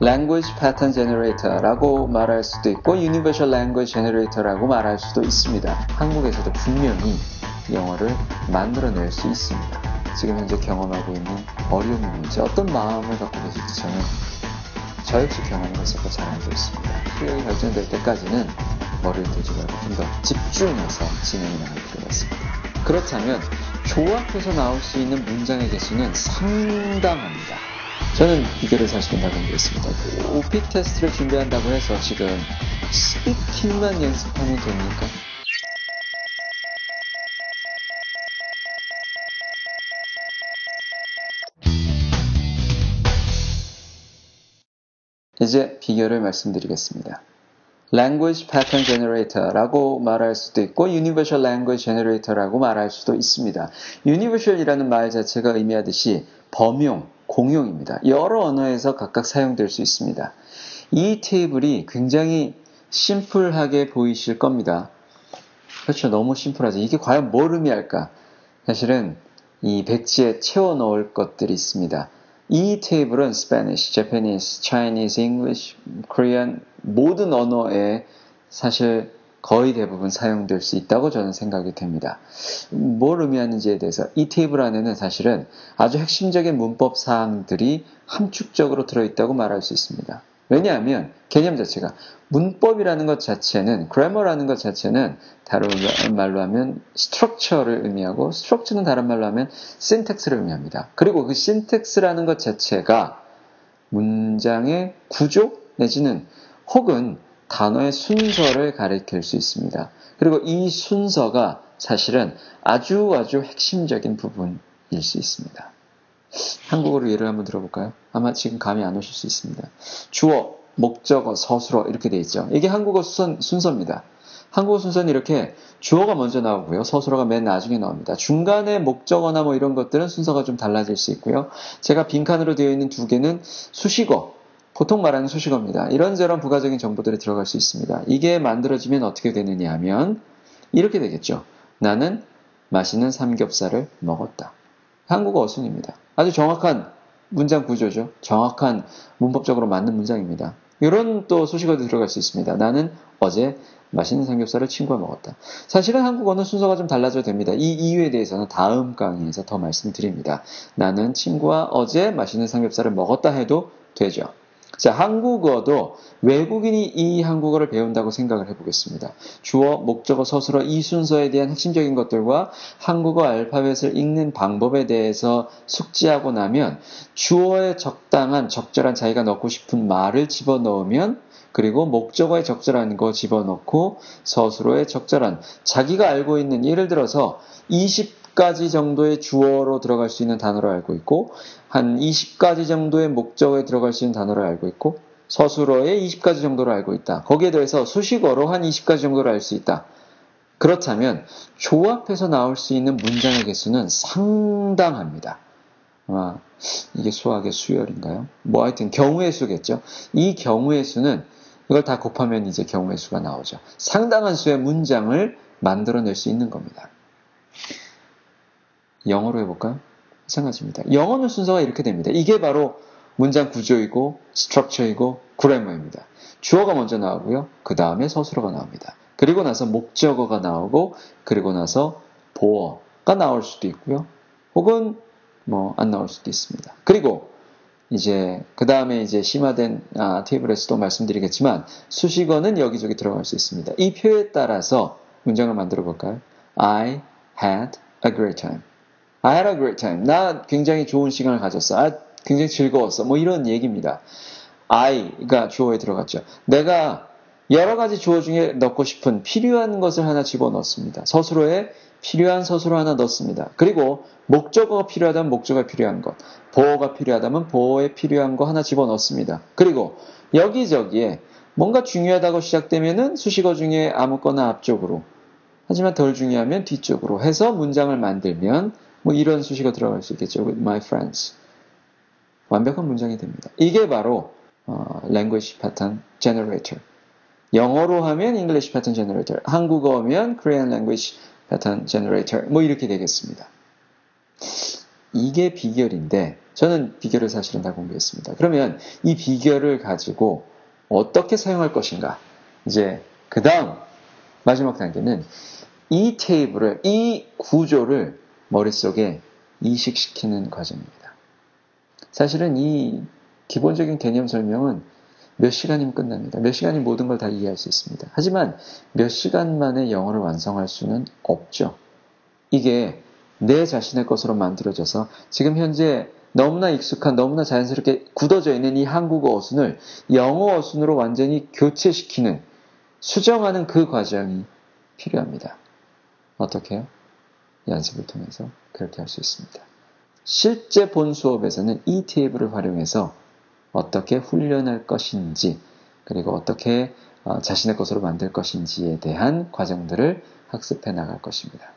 Language Pattern Generator라고 말할 수도 있고 Universal Language Generator라고 말할 수도 있습니다. 한국에서도 분명히 영어를 만들어낼 수 있습니다. 지금 현재 경험하고 있는 어려움이 뭔지 어떤 마음을 갖고 계실지 저는 저 역시 경험을 했었고 잘 알고 있습니다. 수력이 발전될 때까지는 머리를 들지 말고 좀 더 집중해서 진행이 나갈 필요가 있습니다. 그렇다면 조합해서 나올 수 있는 문장의 개수는 상당합니다. 저는 비결을 사실은 나간게 습니다 OP 테스트를 준비한다고 해서 지금 스피킹만 연습하면 됩니까? 이제 비결을 말씀드리겠습니다. Language Pattern Generator라고 말할 수도 있고 Universal Language Generator라고 말할 수도 있습니다. Universal이라는 말 자체가 의미하듯이 범용, 공용입니다. 여러 언어에서 각각 사용될 수 있습니다. 이 테이블이 굉장히 심플하게 보이실 겁니다. 그렇죠. 너무 심플하죠. 이게 과연 뭘 의미할까? 사실은 이 배치에 채워 넣을 것들이 있습니다. 이 테이블은 Spanish, Japanese, Chinese, English, Korean 모든 언어에 사실 거의 대부분 사용될 수 있다고 저는 생각이 됩니다. 뭘 의미하는지에 대해서 이 테이블 안에는 사실은 아주 핵심적인 문법 사항들이 함축적으로 들어있다고 말할 수 있습니다. 왜냐하면 개념 자체가 문법이라는 것 자체는 grammar라는 것 자체는 다른 말로 하면 structure를 의미하고 structure는 다른 말로 하면 syntax를 의미합니다. 그리고 그 syntax라는 것 자체가 문장의 구조 내지는 혹은 단어의 순서를 가리킬 수 있습니다. 그리고 이 순서가 사실은 아주 아주 핵심적인 부분일 수 있습니다. 한국어로 예를 한번 들어볼까요? 아마 지금 감이 안 오실 수 있습니다. 주어, 목적어, 서술어 이렇게 돼 있죠. 이게 한국어 순, 순서입니다. 한국어 순서는 이렇게 주어가 먼저 나오고요. 서술어가 맨 나중에 나옵니다. 중간에 목적어나 뭐 이런 것들은 순서가 좀 달라질 수 있고요. 제가 빈칸으로 되어 있는 두 개는 수식어, 보통 말하는 수식어입니다. 이런저런 부가적인 정보들이 들어갈 수 있습니다. 이게 만들어지면 어떻게 되느냐 하면 이렇게 되겠죠. 나는 맛있는 삼겹살을 먹었다. 한국어 어순입니다. 아주 정확한 문장 구조죠. 정확한 문법적으로 맞는 문장입니다. 이런 또 수식어도 들어갈 수 있습니다. 나는 어제 맛있는 삼겹살을 친구와 먹었다. 사실은 한국어는 순서가 좀 달라져도 됩니다. 이 이유에 대해서는 다음 강의에서 더 말씀드립니다. 나는 친구와 어제 맛있는 삼겹살을 먹었다 해도 되죠. 자, 한국어도 외국인이 이 한국어를 배운다고 생각을 해보겠습니다. 주어, 목적어, 서술어 이 순서에 대한 핵심적인 것들과 한국어 알파벳을 읽는 방법에 대해서 숙지하고 나면 주어에 적당한 적절한 자기가 넣고 싶은 말을 집어넣으면 그리고 목적어에 적절한 거 집어넣고 서술어에 적절한 자기가 알고 있는 예를 들어서 20 가지 정도의 주어로 들어갈 수 있는 단어를 알고 있고 한 20가지 정도의 목적어에 들어갈 수 있는 단어를 알고 있고 서술어에 20가지 정도를 알고 있다. 거기에 대해서 수식어로 한 20가지 정도를 알 수 있다. 그렇다면 조합해서 나올 수 있는 문장의 개수는 상당합니다. 아, 이게 수학의 수열인가요? 뭐 하여튼 경우의 수겠죠. 이 경우의 수는 이걸 다 곱하면 이제 경우의 수가 나오죠. 상당한 수의 문장을 만들어낼 수 있는 겁니다. 영어로 해볼까요? 마찬가지입니다. 영어는 순서가 이렇게 됩니다. 이게 바로 문장 구조이고 스트럭처이고 그래머입니다. 주어가 먼저 나오고요. 그 다음에 서술어가 나옵니다. 그리고 나서 목적어가 나오고 그리고 나서 보어가 나올 수도 있고요. 혹은 뭐 안 나올 수도 있습니다. 그리고 이제 그 다음에 이제 심화된 아, 테이블에서도 말씀드리겠지만 수식어는 여기저기 들어갈 수 있습니다. 이 표에 따라서 문장을 만들어 볼까요? I had a great time. I had a great time. 나 굉장히 좋은 시간을 가졌어. 아, 굉장히 즐거웠어. 뭐 이런 얘기입니다. I가 주어에 들어갔죠. 내가 여러 가지 주어 중에 넣고 싶은 필요한 것을 하나 집어넣습니다. 서술어에 필요한 서술어 하나 넣습니다. 그리고 목적어가 필요하다면 목적어가 필요한 것, 보어가 필요하다면 보어에 필요한 거 하나 집어넣습니다. 그리고 여기저기에 뭔가 중요하다고 시작되면은 수식어 중에 아무거나 앞쪽으로 하지만 덜 중요하면 뒤쪽으로 해서 문장을 만들면 뭐 이런 수식어 들어갈 수 있겠죠. With my friends. 완벽한 문장이 됩니다. 이게 바로 어, language pattern generator. 영어로 하면 English pattern generator, 한국어면 Korean language pattern generator. 뭐 이렇게 되겠습니다. 이게 비결인데 저는 비결을 사실은 다 공개했습니다. 그러면 이 비결을 가지고 어떻게 사용할 것인가? 이제 그 다음 마지막 단계는 이 테이블을, 이 구조를 머릿속에 이식시키는 과정입니다. 사실은 이 기본적인 개념 설명은 몇 시간이면 끝납니다. 몇 시간이 모든 걸 다 이해할 수 있습니다. 하지만 몇 시간 만에 영어를 완성할 수는 없죠. 이게 내 자신의 것으로 만들어져서 지금 현재 너무나 익숙한, 너무나 자연스럽게 굳어져 있는 이 한국어 어순을 영어 어순으로 완전히 교체시키는, 수정하는 그 과정이 필요합니다. 어떻게요? 연습을 통해서 그렇게 할 수 있습니다. 실제 본 수업에서는 이 테이블을 활용해서 어떻게 훈련할 것인지, 그리고 어떻게 어, 자신의 것으로 만들 것인지에 대한 과정들을 학습해 나갈 것입니다.